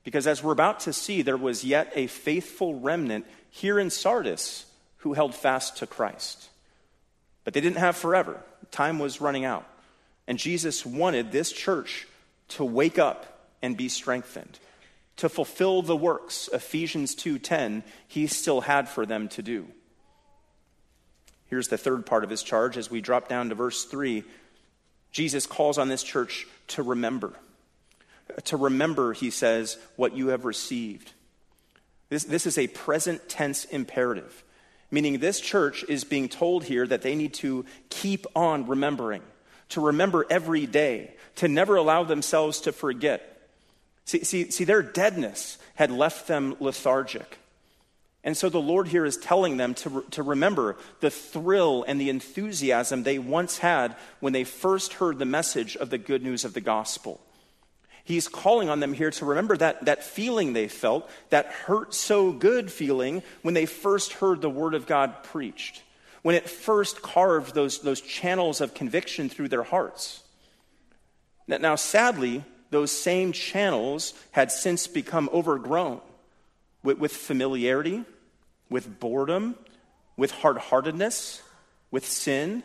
Speaker 1: Because as we're about to see, there was yet a faithful remnant here in Sardis who held fast to Christ. But they didn't have forever, time was running out. And Jesus wanted this church to wake up and be strengthened, to fulfill the works, Ephesians 2:10, he still had for them to do. Here's the third part of his charge as we drop down to verse 3. Jesus calls on this church to remember. To remember, he says, what you have received. This, this is a present tense imperative. Meaning, this church is being told here that they need to keep on remembering, to remember every day, to never allow themselves to forget. See, see, see their deadness had left them lethargic. And so the Lord here is telling them to, to remember the thrill and the enthusiasm they once had when they first heard the message of the good news of the gospel. He's calling on them here to remember that, that feeling they felt, that hurt so good feeling when they first heard the word of God preached, when it first carved those, those channels of conviction through their hearts. Now, now, sadly, those same channels had since become overgrown with, with familiarity, with boredom, with hard heartedness, with sin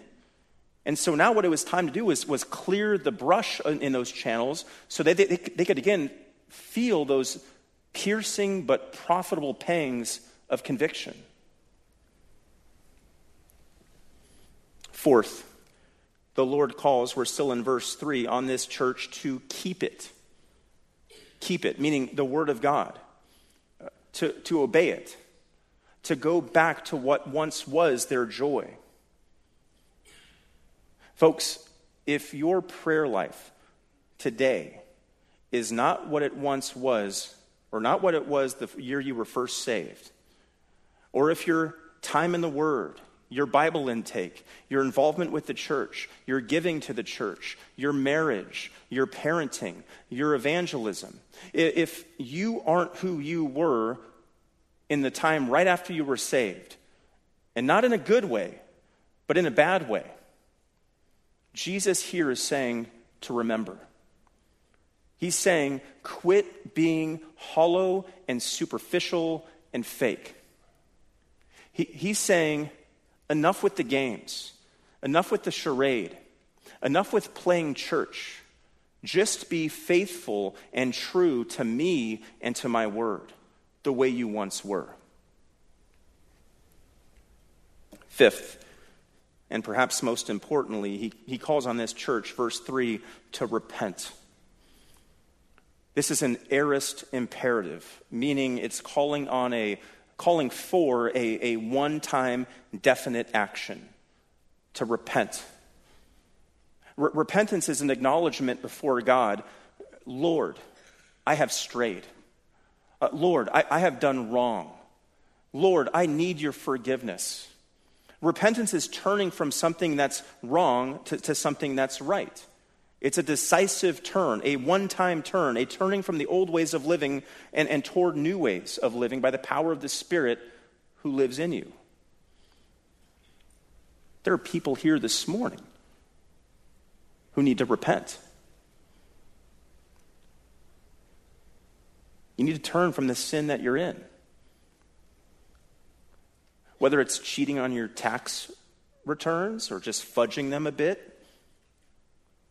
Speaker 1: and so now what it was time to do was, was clear the brush in, those channels so that they, they, they could again feel those piercing but profitable pangs of conviction. Fourth, the Lord calls, we're still in verse 3, on this church to keep it. Keep it, meaning the Word of God, uh, to, to obey it, to go back to what once was their joy. Folks, if your prayer life today is not what it once was, or not what it was the year you were first saved, or if your time in the Word, your Bible intake, your involvement with the church, your giving to the church, your marriage, your parenting, your evangelism, if you aren't who you were in the time right after you were saved, and not in a good way, but in a bad way, Jesus here is saying to remember. He's saying, quit being hollow and superficial and fake. He, he's saying, enough with the games, enough with the charade, enough with playing church. Just be faithful and true to me and to my word, the way you once were. Fifth, and perhaps most importantly, he, he calls on this church, verse 3, to repent. This is an aorist imperative, meaning it's calling on a calling for a, a one-time definite action to repent. R- repentance is an acknowledgement before God Lord, I have strayed. Uh, Lord, I, I have done wrong. Lord, I need your forgiveness. Repentance is turning from something that's wrong to, to something that's right. It's a decisive turn, a one time turn, a turning from the old ways of living and, and toward new ways of living by the power of the Spirit who lives in you. There are people here this morning who need to repent. You need to turn from the sin that you're in whether it's cheating on your tax returns or just fudging them a bit,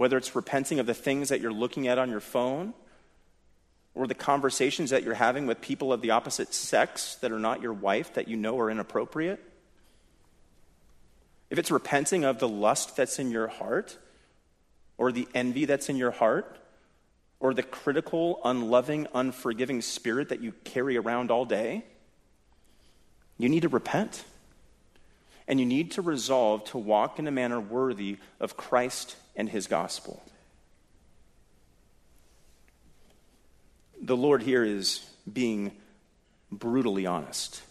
Speaker 1: whether it's repenting of the things that you're looking at on your phone, or the conversations that you're having with people of the opposite sex that are not your wife that you know are inappropriate. If it's repenting of the lust that's in your heart, or the envy that's in your heart, or the critical, unloving, unforgiving spirit that you carry around all day, you need to repent. And you need to resolve to walk in a manner worthy of Christ and his gospel. The Lord here is being brutally honest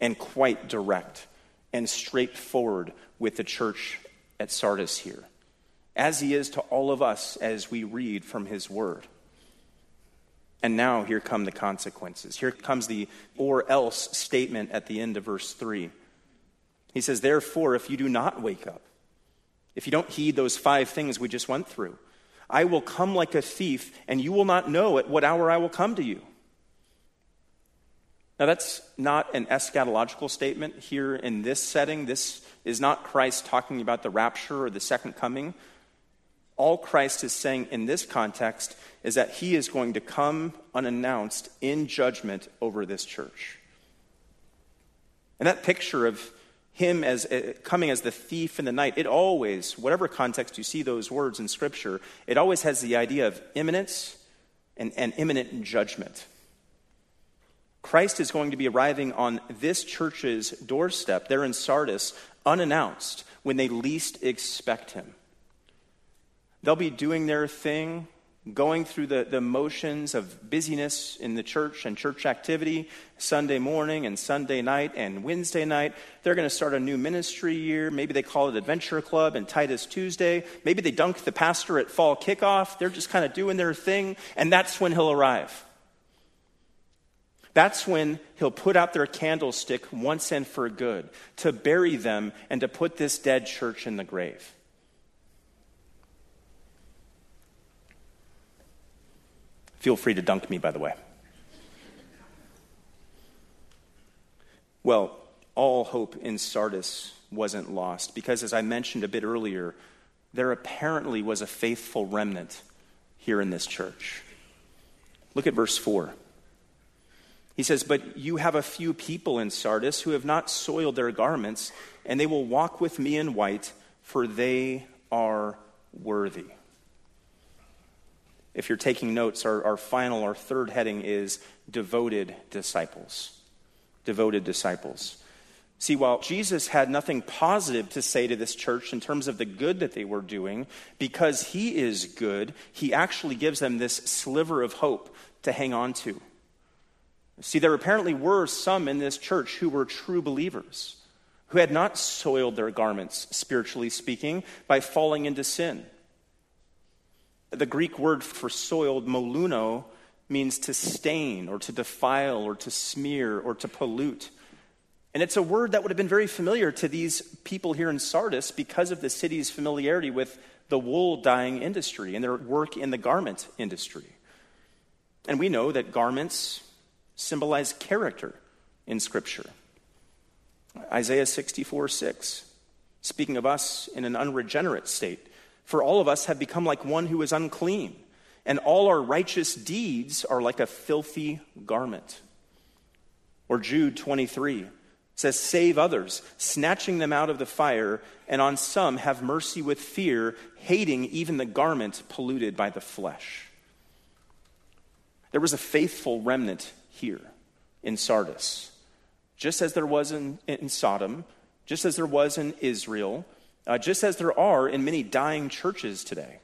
Speaker 1: and quite direct and straightforward with the church at Sardis here, as he is to all of us as we read from his word. And now here come the consequences. Here comes the or else statement at the end of verse 3. He says, Therefore, if you do not wake up, if you don't heed those five things we just went through, I will come like a thief, and you will not know at what hour I will come to you. Now, that's not an eschatological statement here in this setting. This is not Christ talking about the rapture or the second coming all Christ is saying in this context is that he is going to come unannounced in judgment over this church. And that picture of him as uh, coming as the thief in the night, it always, whatever context you see those words in Scripture, it always has the idea of imminence and, and imminent judgment. Christ is going to be arriving on this church's doorstep, there in Sardis, unannounced, when they least expect him. They'll be doing their thing, going through the, the motions of busyness in the church and church activity, Sunday morning and Sunday night and Wednesday night. They're going to start a new ministry year. Maybe they call it Adventure Club and Titus Tuesday. Maybe they dunk the pastor at fall kickoff. They're just kind of doing their thing, and that's when he'll arrive. That's when he'll put out their candlestick once and for good to bury them and to put this dead church in the grave. Feel free to dunk me, by the way. Well, all hope in Sardis wasn't lost because, as I mentioned a bit earlier, there apparently was a faithful remnant here in this church. Look at verse 4. He says, But you have a few people in Sardis who have not soiled their garments, and they will walk with me in white, for they are worthy. If you're taking notes, our, our final, our third heading is devoted disciples. Devoted disciples. See, while Jesus had nothing positive to say to this church in terms of the good that they were doing, because he is good, he actually gives them this sliver of hope to hang on to. See, there apparently were some in this church who were true believers, who had not soiled their garments, spiritually speaking, by falling into sin. The Greek word for soiled, moluno, means to stain or to defile or to smear or to pollute. And it's a word that would have been very familiar to these people here in Sardis because of the city's familiarity with the wool dyeing industry and their work in the garment industry. And we know that garments symbolize character in Scripture. Isaiah 64 6, speaking of us in an unregenerate state, for all of us have become like one who is unclean, and all our righteous deeds are like a filthy garment. Or Jude 23 says, Save others, snatching them out of the fire, and on some have mercy with fear, hating even the garment polluted by the flesh. There was a faithful remnant here in Sardis, just as there was in, in Sodom, just as there was in Israel, uh, just as there are in many dying churches today.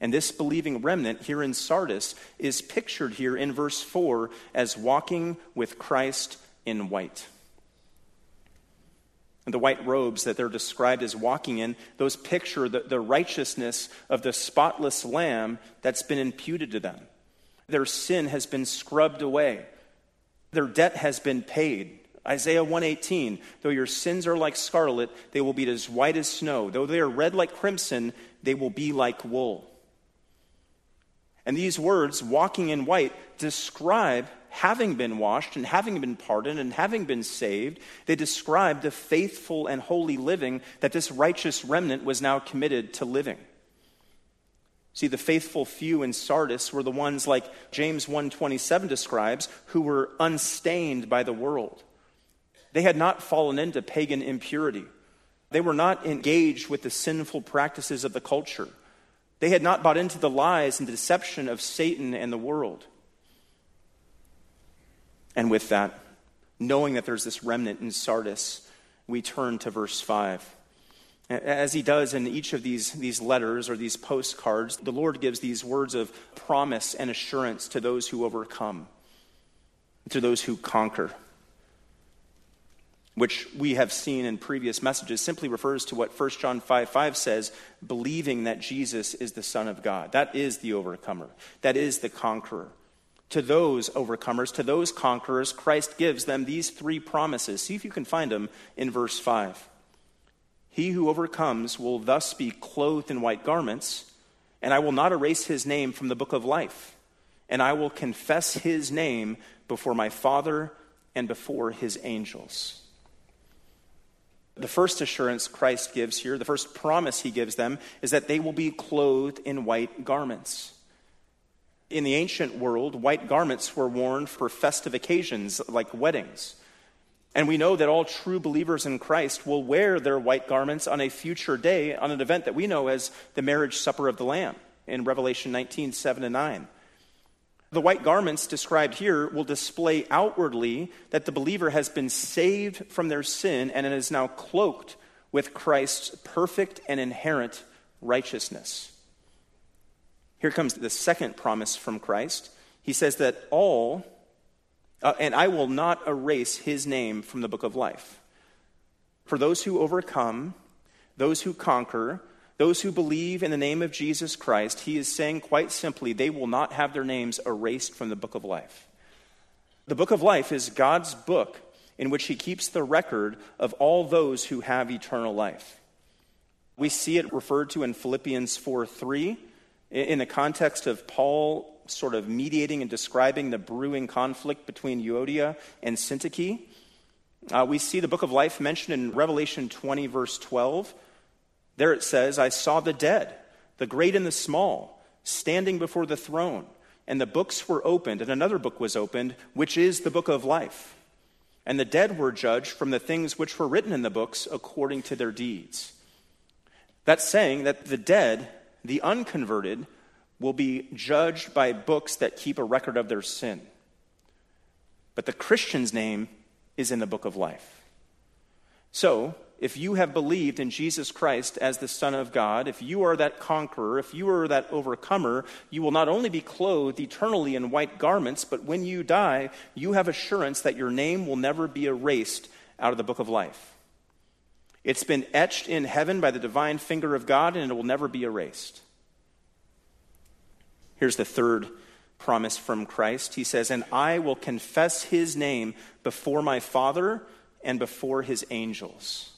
Speaker 1: And this believing remnant here in Sardis is pictured here in verse 4 as walking with Christ in white. And the white robes that they're described as walking in, those picture the, the righteousness of the spotless lamb that's been imputed to them. Their sin has been scrubbed away, their debt has been paid. Isaiah 118, though your sins are like scarlet, they will be as white as snow. Though they are red like crimson, they will be like wool. And these words, walking in white, describe having been washed and having been pardoned and having been saved. They describe the faithful and holy living that this righteous remnant was now committed to living. See, the faithful few in Sardis were the ones like James 1:27 describes who were unstained by the world. They had not fallen into pagan impurity. They were not engaged with the sinful practices of the culture. They had not bought into the lies and the deception of Satan and the world. And with that, knowing that there's this remnant in Sardis, we turn to verse 5. As he does in each of these, these letters or these postcards, the Lord gives these words of promise and assurance to those who overcome, to those who conquer which we have seen in previous messages, simply refers to what 1 John 5 5 says, believing that Jesus is the Son of God. That is the overcomer, that is the conqueror. To those overcomers, to those conquerors, Christ gives them these three promises. See if you can find them in verse 5. He who overcomes will thus be clothed in white garments, and I will not erase his name from the book of life, and I will confess his name before my Father and before his angels. The first assurance Christ gives here, the first promise he gives them, is that they will be clothed in white garments. In the ancient world, white garments were worn for festive occasions like weddings. And we know that all true believers in Christ will wear their white garments on a future day on an event that we know as the marriage supper of the Lamb in Revelation 19 7 and 9. The white garments described here will display outwardly that the believer has been saved from their sin and is now cloaked with Christ's perfect and inherent righteousness. Here comes the second promise from Christ. He says that all, uh, and I will not erase his name from the book of life. For those who overcome, those who conquer, those who believe in the name of Jesus Christ, he is saying quite simply, they will not have their names erased from the book of life. The book of life is God's book in which he keeps the record of all those who have eternal life. We see it referred to in Philippians 4 3 in the context of Paul sort of mediating and describing the brewing conflict between Euodia and Syntyche. Uh, we see the book of life mentioned in Revelation 20, verse 12. There it says, I saw the dead, the great and the small, standing before the throne, and the books were opened, and another book was opened, which is the book of life. And the dead were judged from the things which were written in the books according to their deeds. That's saying that the dead the unconverted will be judged by books that keep a record of their sin. But the Christian's name is in the book of life. So, if you have believed in Jesus Christ as the Son of God, if you are that conqueror, if you are that overcomer, you will not only be clothed eternally in white garments, but when you die, you have assurance that your name will never be erased out of the book of life. It's been etched in heaven by the divine finger of God, and it will never be erased. Here's the third promise from Christ. He says, And I will confess his name before my Father and before his angels.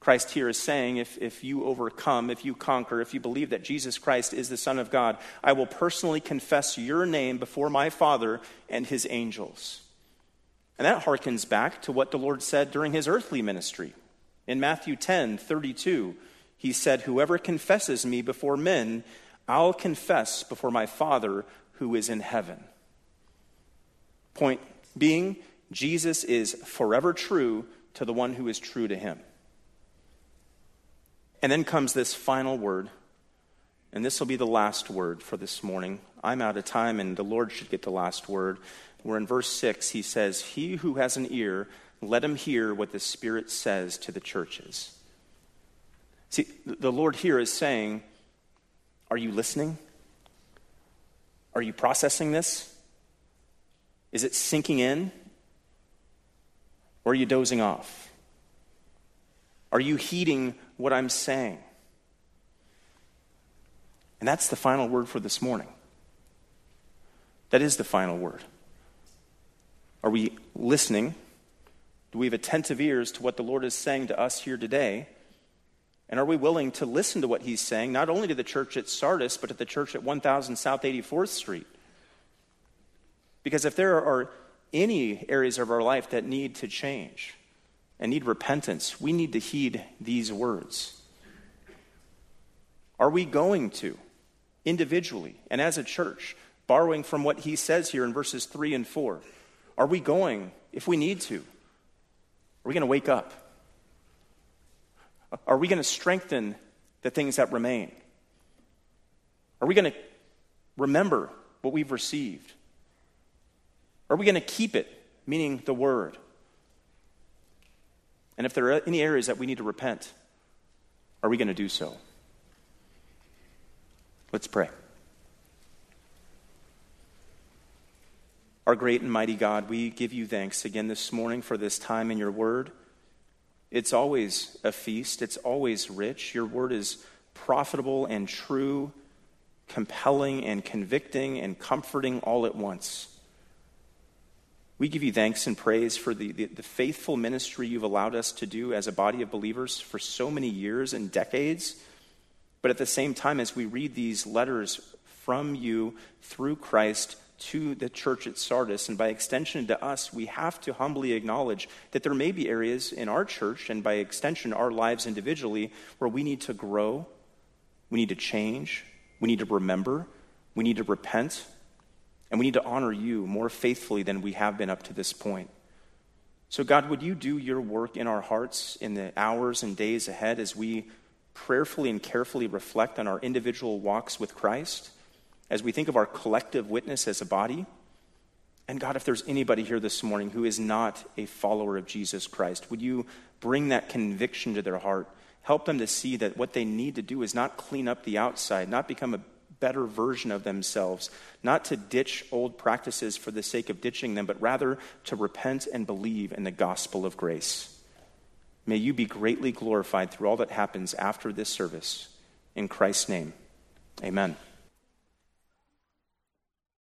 Speaker 1: Christ here is saying, if, if you overcome, if you conquer, if you believe that Jesus Christ is the Son of God, I will personally confess your name before my Father and his angels. And that harkens back to what the Lord said during his earthly ministry. In Matthew 10 32, he said, Whoever confesses me before men, I'll confess before my Father who is in heaven. Point being, Jesus is forever true to the one who is true to him. And then comes this final word, and this will be the last word for this morning. I'm out of time, and the Lord should get the last word where in verse 6 he says, He who has an ear, let him hear what the Spirit says to the churches. See, the Lord here is saying, Are you listening? Are you processing this? Is it sinking in? Or are you dozing off? Are you heeding what I'm saying? And that's the final word for this morning. That is the final word. Are we listening? Do we have attentive ears to what the Lord is saying to us here today? And are we willing to listen to what he's saying, not only to the church at Sardis, but to the church at 1000 South 84th Street? Because if there are any areas of our life that need to change and need repentance, we need to heed these words. Are we going to, individually and as a church, borrowing from what he says here in verses 3 and 4? Are we going, if we need to? Are we going to wake up? Are we going to strengthen the things that remain? Are we going to remember what we've received? Are we going to keep it, meaning the word? And if there are any areas that we need to repent, are we going to do so? Let's pray. Our great and mighty God, we give you thanks again this morning for this time in your word. It's always a feast, it's always rich. Your word is profitable and true, compelling and convicting and comforting all at once. We give you thanks and praise for the, the, the, faithful ministry you've allowed us to do as a body of believers for so many years and decades. But at the same time, as we read these letters from you through Christ to the church at Sardis, and by extension to us, we have to humbly acknowledge that there may be areas in our church, and by extension, our lives individually, where we need to grow, we need to change, we need to remember, we need to repent, and we need to honor you more faithfully than we have been up to this point. So, God, would you do your work in our hearts in the hours and days ahead as we prayerfully and carefully reflect on our individual walks with Christ? as we think of our collective witness as a body. And God, if there's anybody here this morning who is not a follower of Jesus Christ, would you bring that conviction to their heart? Help them to see that what they need to do is not clean up the outside, not become a better version of themselves, not to ditch old practices for the sake of ditching them, but rather to repent and believe in the gospel of grace. May you be greatly glorified through all that happens after this service. In Christ's name, amen.